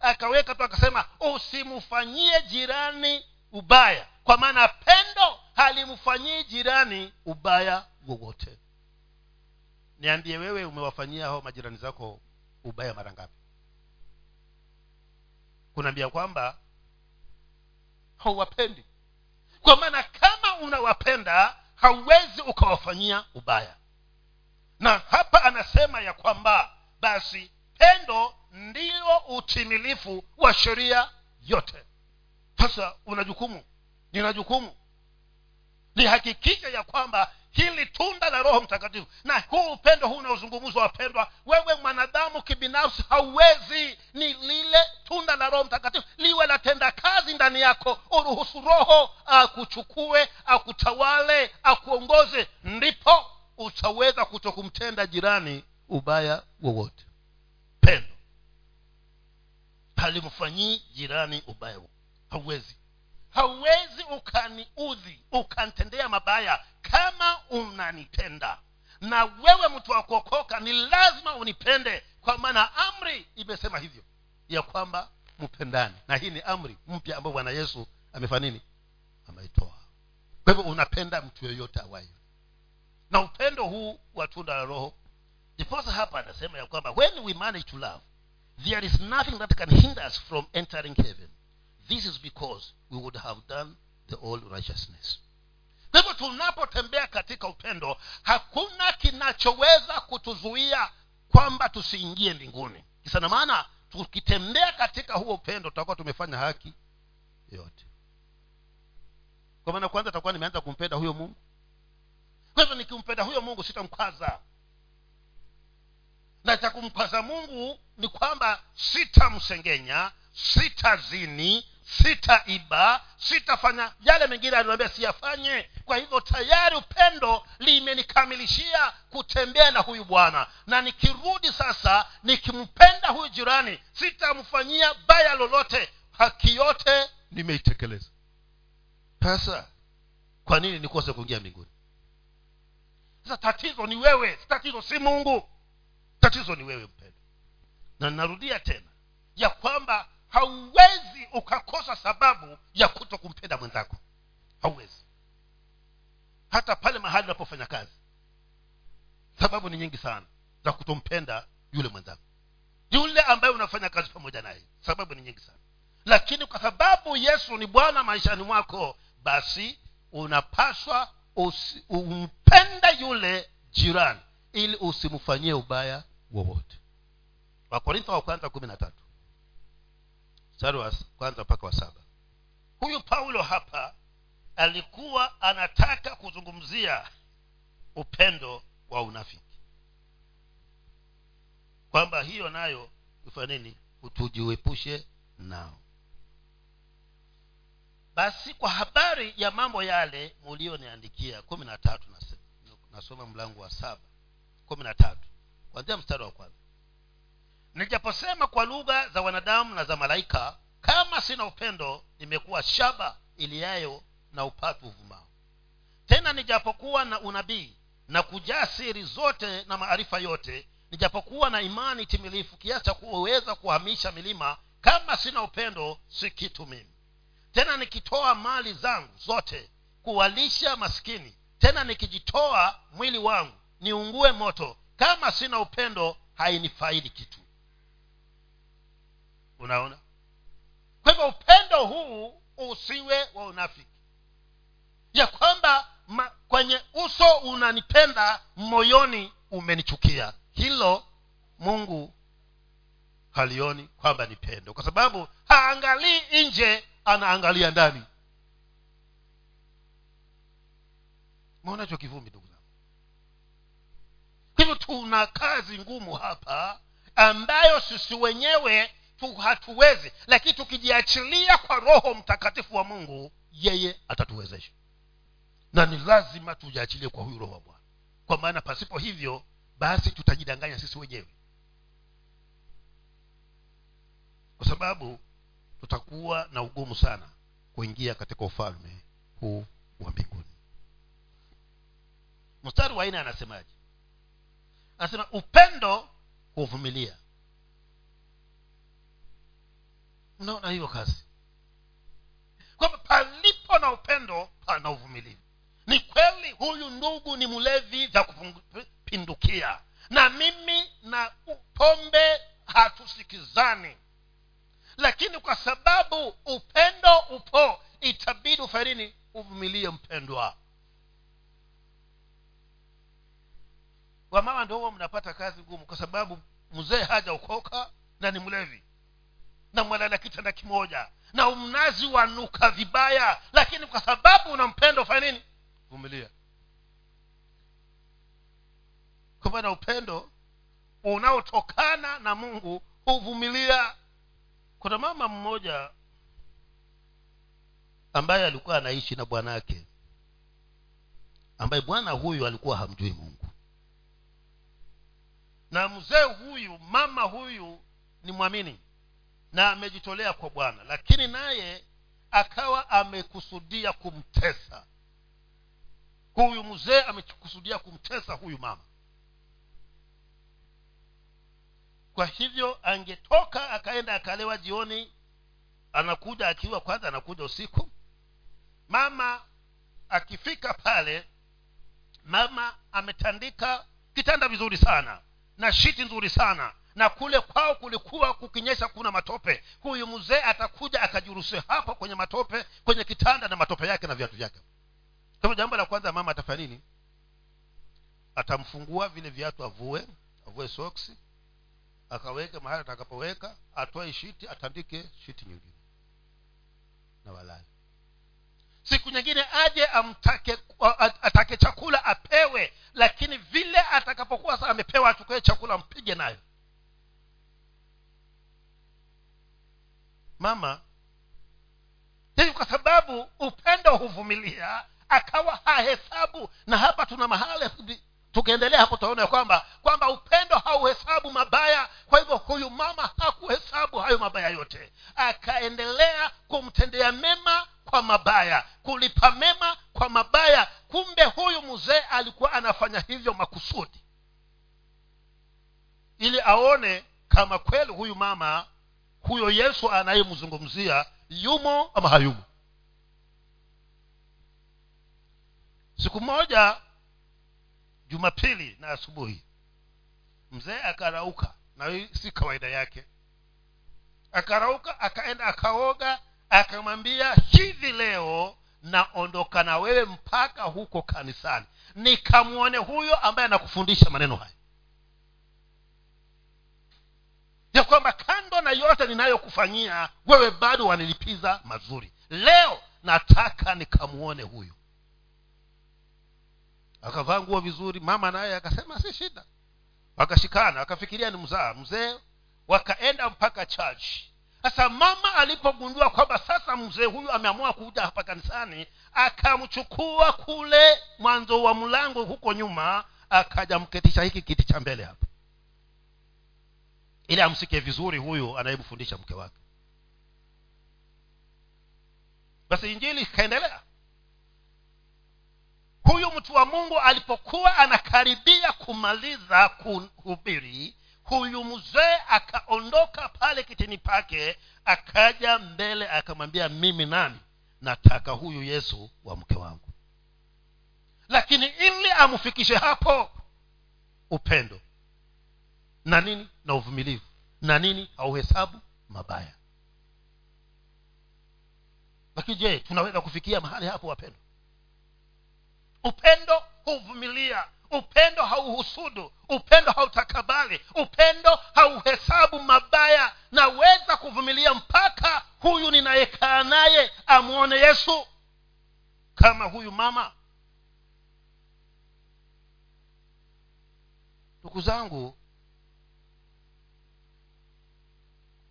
akaweka tu akasema usimfanyie jirani ubaya. Kwa maana pendo halimfanyii jirani ubaya wowote. Niambie wewe umewafanyia hao majirani zako ubaya mara ngapi? Kunaambia kwamba hauwapendi kwa maana kama unawapenda hauwezi ukawafanyia ubaya na hapa anasema ya kwamba basi pendo ndio utimilifu wa sheria yote. Sasa una jukumu nina jukumu. Nihakikishe ya kwamba hili tunda la roho mtakatifu na huu upendo huu unaozungumzwa wapendwa wewe mwanadamu kibinafsi hauwezi ni lile tunda la roho mtakatifu liwe latenda kazi ndani yako uruhusu roho akuchukue akutawale akuongoze. Ndipo utaweza kutokumtenda jirani ubaya wowote. Pendo. Halimfanyii jirani ubaya hauwezi. Hauwezi ukaniudhi ukantendea mabaya kama unanipenda na wewe mtu wa kuokoka ni lazima unipende kwa maana amri imesema hivyo ya kwamba mpendane na hii ni amri mpya ambayo bwana yesu amefanya nini? Ameitoa. Kwa hivyo unapenda mtu yoyote awayo na upendo huu wa tunda la roho ndiposa hapa anasema ya kwamba when we manage to love there is nothing that can hinder us from entering heaven. This is because we would have done the old righteousness. Kwa hivyo tunapotembea katika upendo hakuna kinachoweza kutuzuia kwamba tusiingie mbinguni. Kisana maana tukitembea katika huo upendo tutakuwa tumefanya haki yote. Kwa maana kwanza takuwa nimeanza kumpenda huyo mungu kwa hivyo nikimpenda huyo mungu sitamkwaza. Na cha kumkwaza mungu ni kwamba sitamsengenya sitazini sitaiba sitafanya yale mengine aliniambia siyafanye. Kwa hivyo tayari upendo limenikamilishia kutembea na huyu bwana. Na nikirudi sasa nikimpenda huyu jirani sitamfanyia baya lolote. Haki yote nimeitekeleza. Sasa kwa nini nikose kuingia mbinguni sasa tatizo ni wewe tatizo si mungu. Tatizo ni wewe mpendo na narudia tena ya kwamba hauwezi ukakosa sababu ya kuto kumpenda mwenzako. Hauwezi. Hata pale mahali unapofanya kazi sababu ni nyingi sana za kutompenda yule mwenzako. Yule ambaye unafanya kazi pamoja naye sababu ni nyingi sana. Lakini kwa sababu yesu ni bwana maishani mwako basi unapaswa usi, umpende yule jirani ili usimfanyie ubaya wowote. Wakorintho wa kwanza kumi na tatu. Mstari wa kwanza mpaka wa saba. Huyu paulo hapa alikuwa anataka kuzungumzia upendo wa unafiki. Kwamba hiyo nayo ufanya nini? Tujiepushe nao basi kwa habari ya mambo yale mulioniandikia kumi na tatu nasoma mlango wa saba. Kumi na tatu. Kwanzia mstari wa kwanza. Nijaposema kwa lugha za wanadamu na za malaika kama sina upendo nimekuwa shaba iliyayo na upatu uvumao. Tena nijapokuwa na unabii na kujaa siri zote na maarifa yote nijapokuwa na imani timilifu kiasi cha kuweza kuhamisha milima kama sina upendo si kitu mimi tena nikitoa mali zangu zote kuwalisha maskini tena nikijitoa mwili wangu niungue moto kama sina upendo hainifaidi kitu. Unaona? Kwa hivyo upendo huu usiwe wa unafiki. Ya kwamba ma, kwenye uso unanipenda moyoni umenichukia. Hilo mungu halioni kwamba ni pendo kwa sababu haangalii nje anaangalia ndani. Maonacho kivumbi ndugu zangu. Hivyo tuna kazi ngumu hapa ambayo sisi wenyewe tu hatuwezi lakini tukijiachilia kwa roho mtakatifu wa mungu yeye atatuwezesha. Na ni lazima tujiachilie kwa huyu roho wa bwana. Kwa maana pasipo hivyo basi tutajidanganya sisi wenyewe. Kwa sababu tutakuwa na ugumu sana kuingia katika ufalme huu wa mbinguni. Mstari wa aina anasemaje? Anasema upendo huvumilia. Unaona hiyo kazi? Kwamba palipo na upendo pana uvumilivu. Ni kweli huyu ndugu ni mlevi za kupindukia. Na mimi na pombe hatusikizani lakini kwa sababu upendo upo itabidi ufarini uvumilie mpendwa. Wamama ndo huwa mnapata kazi ngumu kwa sababu mzee haja ukoka na ni mlevi na mwalala kitanda kimoja na umnazi wanuka vibaya lakini kwa sababu unampenda ufanya nini? Vumilia. Kwa maana upendo unaotokana na mungu huvumilia kuna mama mmoja ambaye alikuwa anaishi na bwanake ambaye bwana huyu alikuwa hamjui mungu. Na mzee huyu mama huyu ni mwamini na amejitolea kwa bwana lakini naye akawa amekusudia kumtesa. Huyu mzee amekusudia kumtesa huyu mama kwa hivyo angetoka akaenda akalewa jioni anakuja akiwa kwanza anakuja usiku. Mama akifika pale mama ametandika kitanda vizuri sana na shiti nzuri sana na kule kwao kulikuwa kukinyesha kuna matope. Huyu mzee atakuja akajurusi hapo kwenye matope kwenye kitanda na matope yake na viatu vyake. Kwa jambo la kwanza mama atafanya nini? Atamfungua vile viatu avue avue soksi akaweke mahali atakapoweka atoe shiti atandike shiti nyingine. Na walali siku nyingine aje amtake atake chakula apewe lakini vile atakapokuwa sa amepewa achukue chakula ampige nayo. Mama hivi kwa sababu upendo huvumilia akawa hahesabu na hapa tuna mahali tukiendelea hapo tutaona ya kwamba kwamba upendo hauhesabu mabaya kwa hivyo huyu mama hakuhesabu hayo mabaya yote. Akaendelea kumtendea mema kwa mabaya kulipa mema kwa mabaya. Kumbe huyu mzee alikuwa anafanya hivyo makusudi ili aone kama kweli huyu mama huyo yesu anayemzungumzia yumo ama hayumo. Siku moja jumapili na asubuhi. Mzee akarauka na si kawaida yake. Akarauka akaenda akaoga akamwambia hivi leo naondoka na wewe mpaka huko kanisani. Nikamwone huyo ambaye anakufundisha maneno haya. Ya kwamba kando na yote ninayokufanyia wewe bado wanilipiza mazuri. Leo nataka nikamwone huyu akavaa nguo vizuri mama naye akasema si shida. Wakashikana wakafikiria ni mzaa mzee. Wakaenda mpaka church. Sasa mama alipogundua kwamba sasa mzee huyu ameamua kuja hapa kanisani akamchukua kule mwanzo wa mlango huko nyuma akaja mketisha hiki kiti cha mbele hapa. Ili amsikie vizuri huyu anayemfundisha mke wake. Basi injili ikaendelea huyu mtu wa mungu alipokuwa anakaribia kumaliza kuhubiri huyu mzee akaondoka pale kitini pake akaja mbele akamwambia mimi nani? Nataka huyu yesu wa mke wangu. Lakini ili amfikishe hapo upendo na nini? Na uvumilivu na nini? Auhesabu mabaya. Lakini je tunaweza kufikia mahali hapo wapendo upendo huvumilia. Upendo hauhusudu. Upendo hautakabali. Upendo hauhesabu mabaya. Naweza kuvumilia mpaka huyu ninayekaa naye amwone yesu kama huyu mama. Ndugu zangu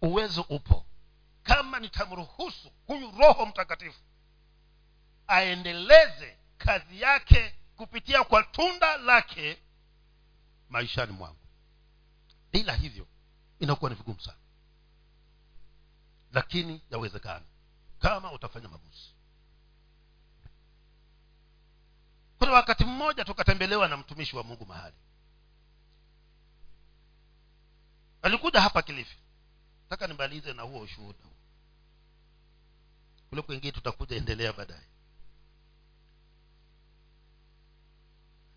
uwezo upo. Kama nitamruhusu huyu roho mtakatifu aendeleze kazi yake kupitia kwa tunda lake maishani mwangu. Bila hivyo inakuwa ni vigumu sana. Lakini yawezekana kama utafanya mabusi kuna wakati mmoja tukatembelewa na mtumishi wa mungu mahali. Alikuja hapa kilifi. Nataka nimalize na huo ushuhuda. Kule kwingine tutakuja endelea baadaye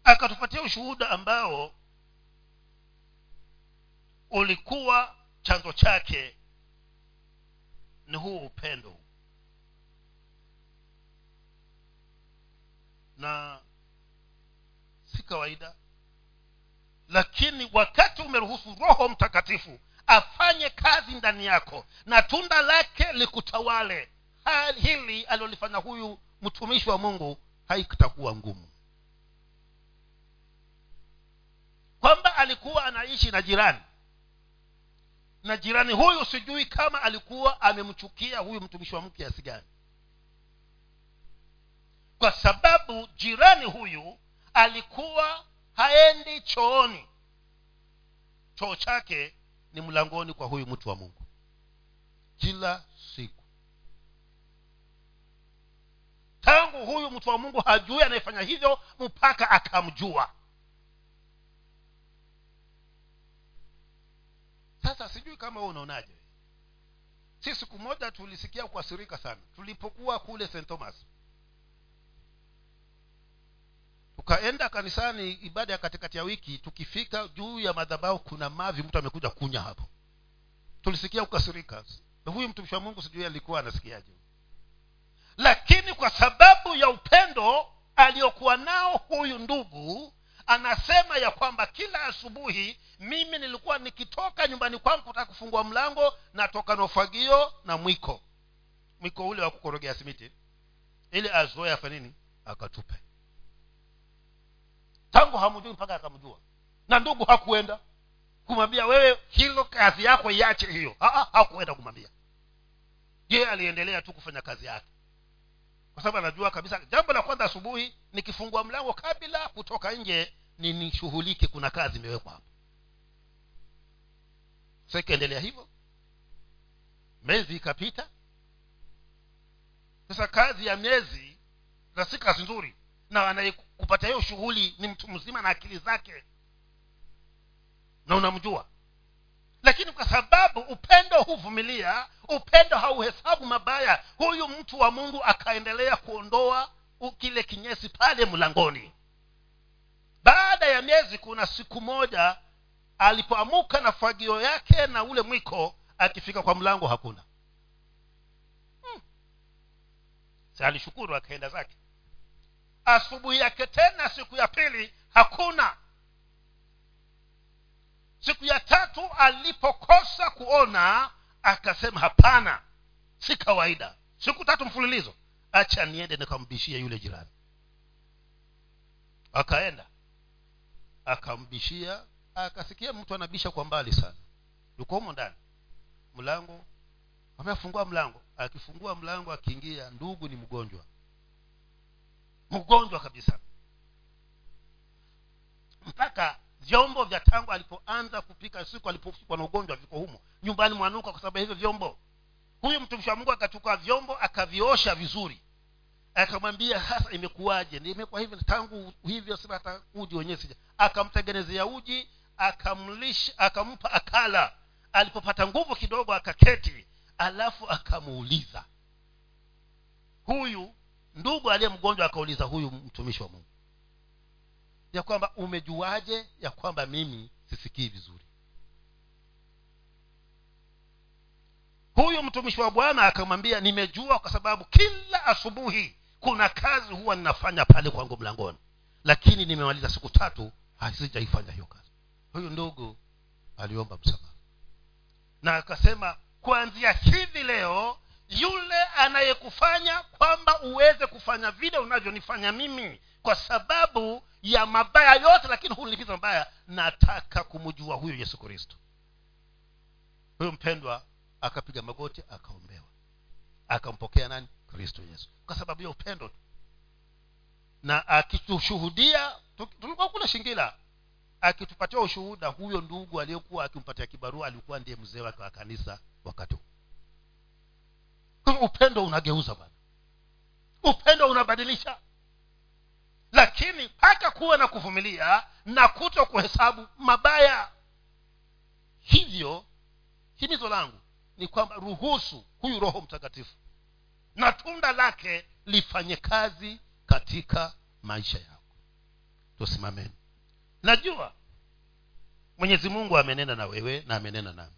akatupatia ushuhuda ambao ulikuwa chanzo chake ni huu upendo. Na si kawaida lakini wakati umeruhusu roho mtakatifu afanye kazi ndani yako na tunda lake likutawale hili alilolifanya huyu mtumishi wa mungu haikutakuwa ngumu kwamba alikuwa anaishi na jirani. Na jirani huyu sijui kama alikuwa amemchukia huyu mtumishi wa mke kiasi gani. Kwa sababu jirani huyu alikuwa haendi chooni. Choo chake ni mlangoni kwa huyu mtu wa mungu. Kila siku. Tangu huyu mtu wa mungu hajui anayefanya hivyo mpaka akamjua sasa sijui kama huo unaonaje. Si siku moja tulisikia kuasirika sana. Tulipokuwa kule st thomas. Tukaenda kanisani ibada ya katikati ya wiki tukifika juu ya madhabahu kuna mavi mtu amekuja kunya hapo. Tulisikia kukasirika huyu mtumishi wa mungu sijui alikuwa anasikiaje. Lakini kwa sababu ya upendo aliyokuwa nao huyu ndugu anasema ya kwamba kila asubuhi mimi nilikuwa nikitoka nyumbani kwangu kutaka kufungua mlango natoka na ufagio na mwiko. Mwiko ule wa kukorogea simiti. Ili azoe afa nini? Akatupe. Tangu hamjui mpaka akamjua. Na ndugu hakuenda. Kumwambia wewe hilo kazi yako iache hiyo. Hakuenda kumwambia. Yeye aliendelea tu kufanya kazi yake kwa sababu anajua kabisa jambo la kwanza asubuhi nikifungua mlango kabla kutoka nje ni nishughulike kuna kazi imewekwa hapo. Sa ikaendelea hivyo mezi ikapita. Sasa kazi ya miezi na si kazi nzuri. Na anayekupata hiyo shughuli ni mtu mzima na akili zake. Na unamjua lakini kwa sababu upendo huvumilia upendo hauhesabu mabaya huyu mtu wa mungu akaendelea kuondoa kile kinyesi pale mlangoni. Baada ya miezi kuna siku moja alipoamuka na fagio yake na ule mwiko akifika kwa mlango hakuna. Hmm. alishukuru akaenda zake. Asubuhi yake tena siku ya pili hakuna siku ya tatu alipokosa kuona akasema hapana si kawaida. Siku tatu mfululizo acha niende nikambishie yule jirani. Akaenda akambishia akasikia mtu anabisha kwa mbali sana. Yuko humo ndani mlango amefungua mlango. Akifungua mlango akiingia ndugu ni mgonjwa. Mgonjwa kabisa. Mpaka vyombo vya tangu alipoanza kupika siku alipofikwa na ugonjwa viko humo. Nyumbani mwanuka kwa sababu hivyo vyombo. Huyu mtumishi wa mungu akachukua vyombo akaviosha vizuri. Akamwambia sasa imekuwaje? Imekuwa hivi tangu hivyo sina hata uji wenyewe sija. Akamtengenezea uji akamlisha akampa akala. Alipopata nguvu kidogo akaketi. Alafu akamuuliza. Huyu ndugu aliye mgonjwa akauliza huyu mtumishi wa mungu ya kwamba umejuaje ya kwamba mimi sisikii vizuri? Huyu mtumishi wa bwana akamwambia nimejua kwa sababu kila asubuhi kuna kazi huwa ninafanya pale kwangu mlangoni lakini nimemaliza siku tatu hasijaifanya hiyo kazi. Huyu ndugu aliomba msamaha na akasema kuanzia hivi leo yule anayekufanya kwamba uweze kufanya vile unavyonifanya mimi kwa sababu ya mabaya yote lakini hunilipiza mabaya nataka kumjua huyo yesu kristo. Huyo mpendwa akapiga magoti akaombewa. Akampokea nani? Kristo yesu. Kwa sababu ya upendo tu. Na akitushuhudia tulikuwa kule shingila. Akitupatia ushuhuda huyo ndugu aliyekuwa akimpatia kibarua alikuwa ndiye mzee wake wa kanisa wakati huu upendo unageuza bana upendo unabadilisha mpaka kuwa na kuvumilia na kuto kuhesabu mabaya. Hivyo himizo langu ni kwamba ruhusu huyu roho mtakatifu na tunda lake lifanye kazi katika maisha yako. Tusimameni najua mwenyezi mungu amenena na wewe na amenena nami.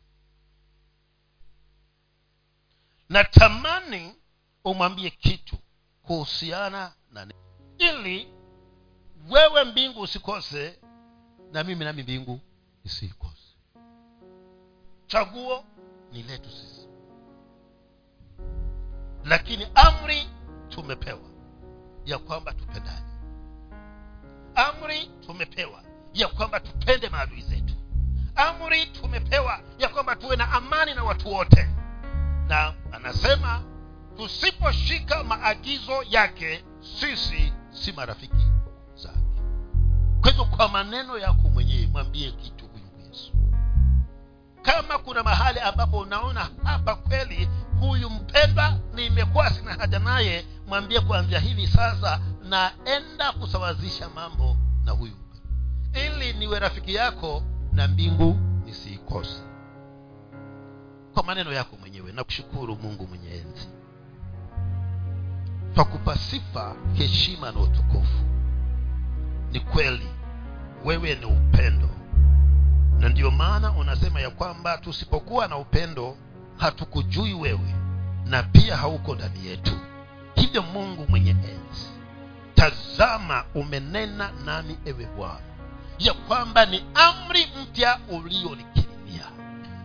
Natamani umwambie kitu kuhusiana na ili wewe mbingu usikose na mimi nami mbingu isiikose chaguo ni letu sisi. Lakini amri tumepewa ya kwamba tupendane. Amri tumepewa ya kwamba tupende maadui zetu. Amri tumepewa ya kwamba tuwe na amani na watu wote. Na anasema tusiposhika maagizo yake sisi si marafiki kwa hivyo kwa maneno yako mwenyewe mwambie kitu huyu yesu. Kama kuna mahali ambapo unaona hapa kweli huyu mpendwa nimekuwa sina haja naye mwambie kuanzia hivi sasa naenda kusawazisha mambo na huyu ili niwe rafiki yako na mbingu nisiikose kwa maneno yako mwenyewe na kushukuru mungu mwenye enzi twakupa sifa heshima na utukufu ni kweli wewe ni upendo. Na ndiyo maana unasema ya kwamba tusipokuwa na upendo hatukujui wewe na pia hauko ndani yetu. Hivyo mungu mwenye enzi tazama umenena nami ewe bwana ya kwamba ni amri mpya ulionikirimia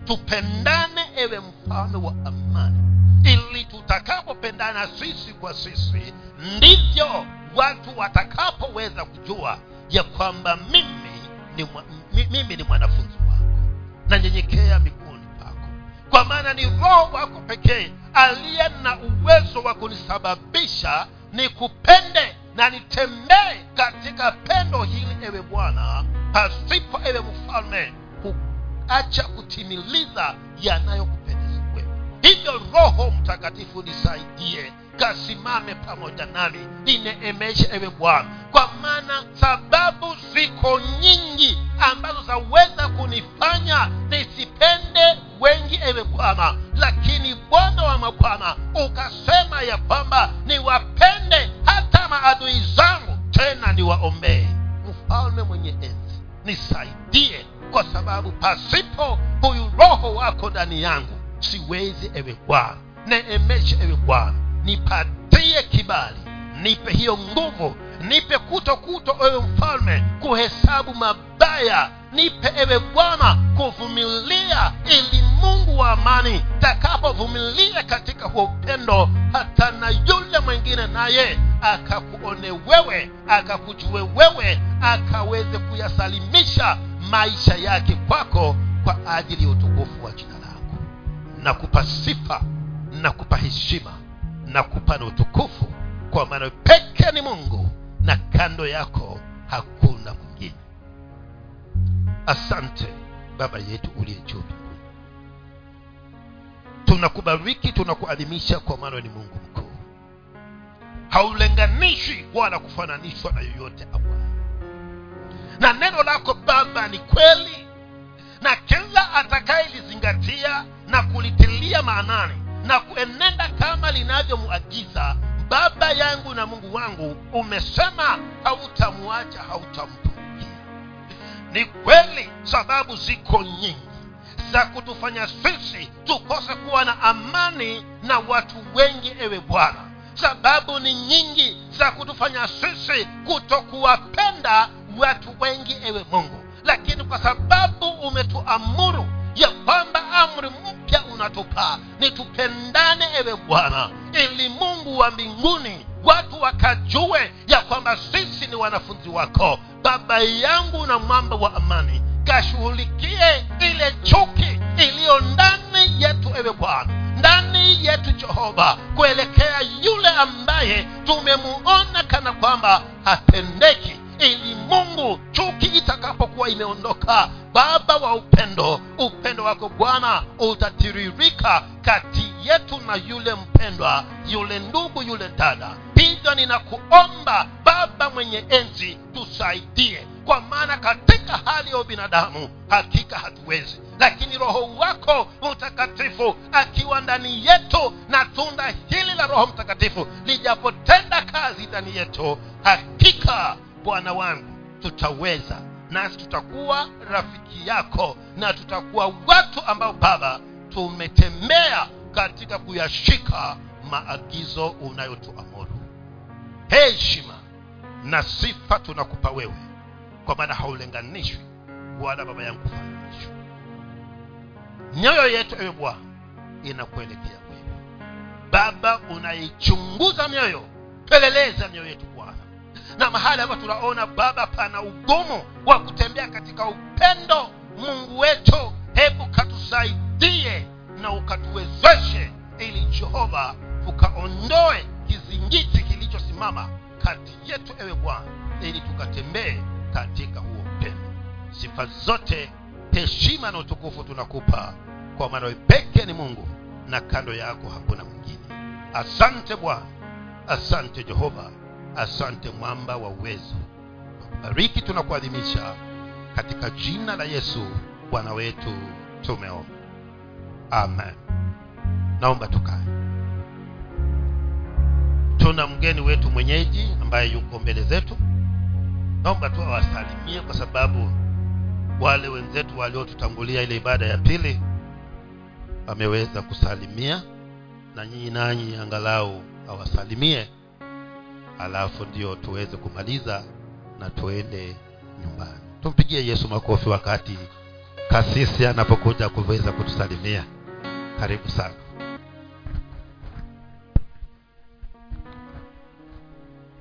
tupendane ewe mfalme wa amani ili tutakapopendana sisi kwa sisi ndivyo watu watakapoweza kujua ya kwamba mimi ni, mimi ni mwanafunzi wako nanyenyekea miguuni pako. Kwa maana ni roho wako pekee aliye na uwezo wa kunisababisha nikupende na nitembee katika pendo hili ewe bwana pasipo ewe mfalme kuacha kutimiliza yanayokupendeza wewe hivyo roho mtakatifu nisaidie kasimame pamoja nami nineemeshe ewe bwana. Kwa maana sababu ziko nyingi ambazo zaweza kunifanya nisipende wengi ewe bwana. Lakini bwana wa mabwana ukasema ya kwamba niwapende hata maadui zangu tena niwaombee. Mfalme mwenye enzi nisaidie kwa sababu pasipo huyu roho wako ndani yangu siwezi ewe bwana. Neemeshe ewe bwana nipatie kibali nipe hiyo nguvu nipe kuto kuto ewe mfalme kuhesabu mabaya. Nipe ewe bwana kuvumilia ili mungu wa amani takapovumilia katika huo upendo hata na yule mwingine naye akakuone wewe akakujue wewe akaweze kuyasalimisha maisha yake kwako kwa ajili ya utukufu wa jina lako. Nakupa sifa nakupa heshima na utukufu kwa maana peke ni mungu na kando yako hakuna mwingine. Asante baba yetu uliye juu mbinguni. Tunakubariki tunakuadhimisha kwa maana ni mungu mkuu. Haulenganishwi wala kufananishwa na yoyote awaye na neno lako baba ni kweli na kila atakayelizingatia na kulitilia maanani na kuenenda kama linavyomuagiza baba yangu na mungu wangu umesema hautamwacha hautampungia ni kweli sababu ziko nyingi za kutufanya sisi tukose kuwa na amani na watu wengi ewe bwana. Sababu ni nyingi za kutufanya sisi kutokuwapenda watu wengi ewe mungu. Lakini kwa sababu umetuamuru ya kwamba amri mpya unatupa ni tupendane ewe bwana ili mungu wa mbinguni watu wakajue ya kwamba sisi ni wanafunzi wako baba yangu na mwamba wa amani. Kashughulikie ile chuki iliyo ndani yetu ewe bwana ndani yetu jehova kuelekea yule ambaye tumemuona kana kwamba hapendeki ili mungu chuki itakapokuwa imeondoka baba wa upendo upendo wako bwana utatiririka kati yetu na yule mpendwa yule ndugu yule dada. Hivyo ninakuomba baba mwenye enzi tusaidie. Kwa maana katika hali ya ubinadamu hakika hatuwezi. Lakini roho wako mtakatifu akiwa ndani yetu na tunda hili la roho mtakatifu lijapotenda kazi ndani yetu hakika bwana wangu tutaweza nasi tutakuwa rafiki yako na tutakuwa watu ambao baba tumetembea katika kuyashika maagizo unayotuamuru. Heshima na sifa tunakupa wewe kwa maana haulenganishwi wala baba yangu kufananishwa nyoyo yetu ewe bwana inakuelekea wewe baba unaichunguza mioyo peleleza mioyo yetu na mahali hapa tunaona baba pana ugumu wa kutembea katika upendo. Mungu wetu hebu katusaidie na ukatuwezeshe ili jehova ukaondoe kizingiti kilichosimama kati yetu ewe bwana ili tukatembee katika huo upendo. Sifa zote heshima na utukufu tunakupa kwa maana pekee ni mungu na kando yako hakuna mwingine. Asante bwana asante jehova asante mwamba wa uwezo. Bariki tunakuadhimisha. Katika jina la yesu bwana wetu tumeomba. Amen. Naomba tukae. Tuna mgeni wetu mwenyeji ambaye yuko mbele zetu. Naomba tu awasalimie kwa sababu wale wenzetu waliotutangulia ile ibada ya pili wameweza kusalimia na nyinyi nanyi angalau awasalimie alafu ndio tuweze kumaliza na tuende nyumbani. Tumpigie yesu makofi wakati kasisi anapokuja kuweza kutusalimia. Karibu sana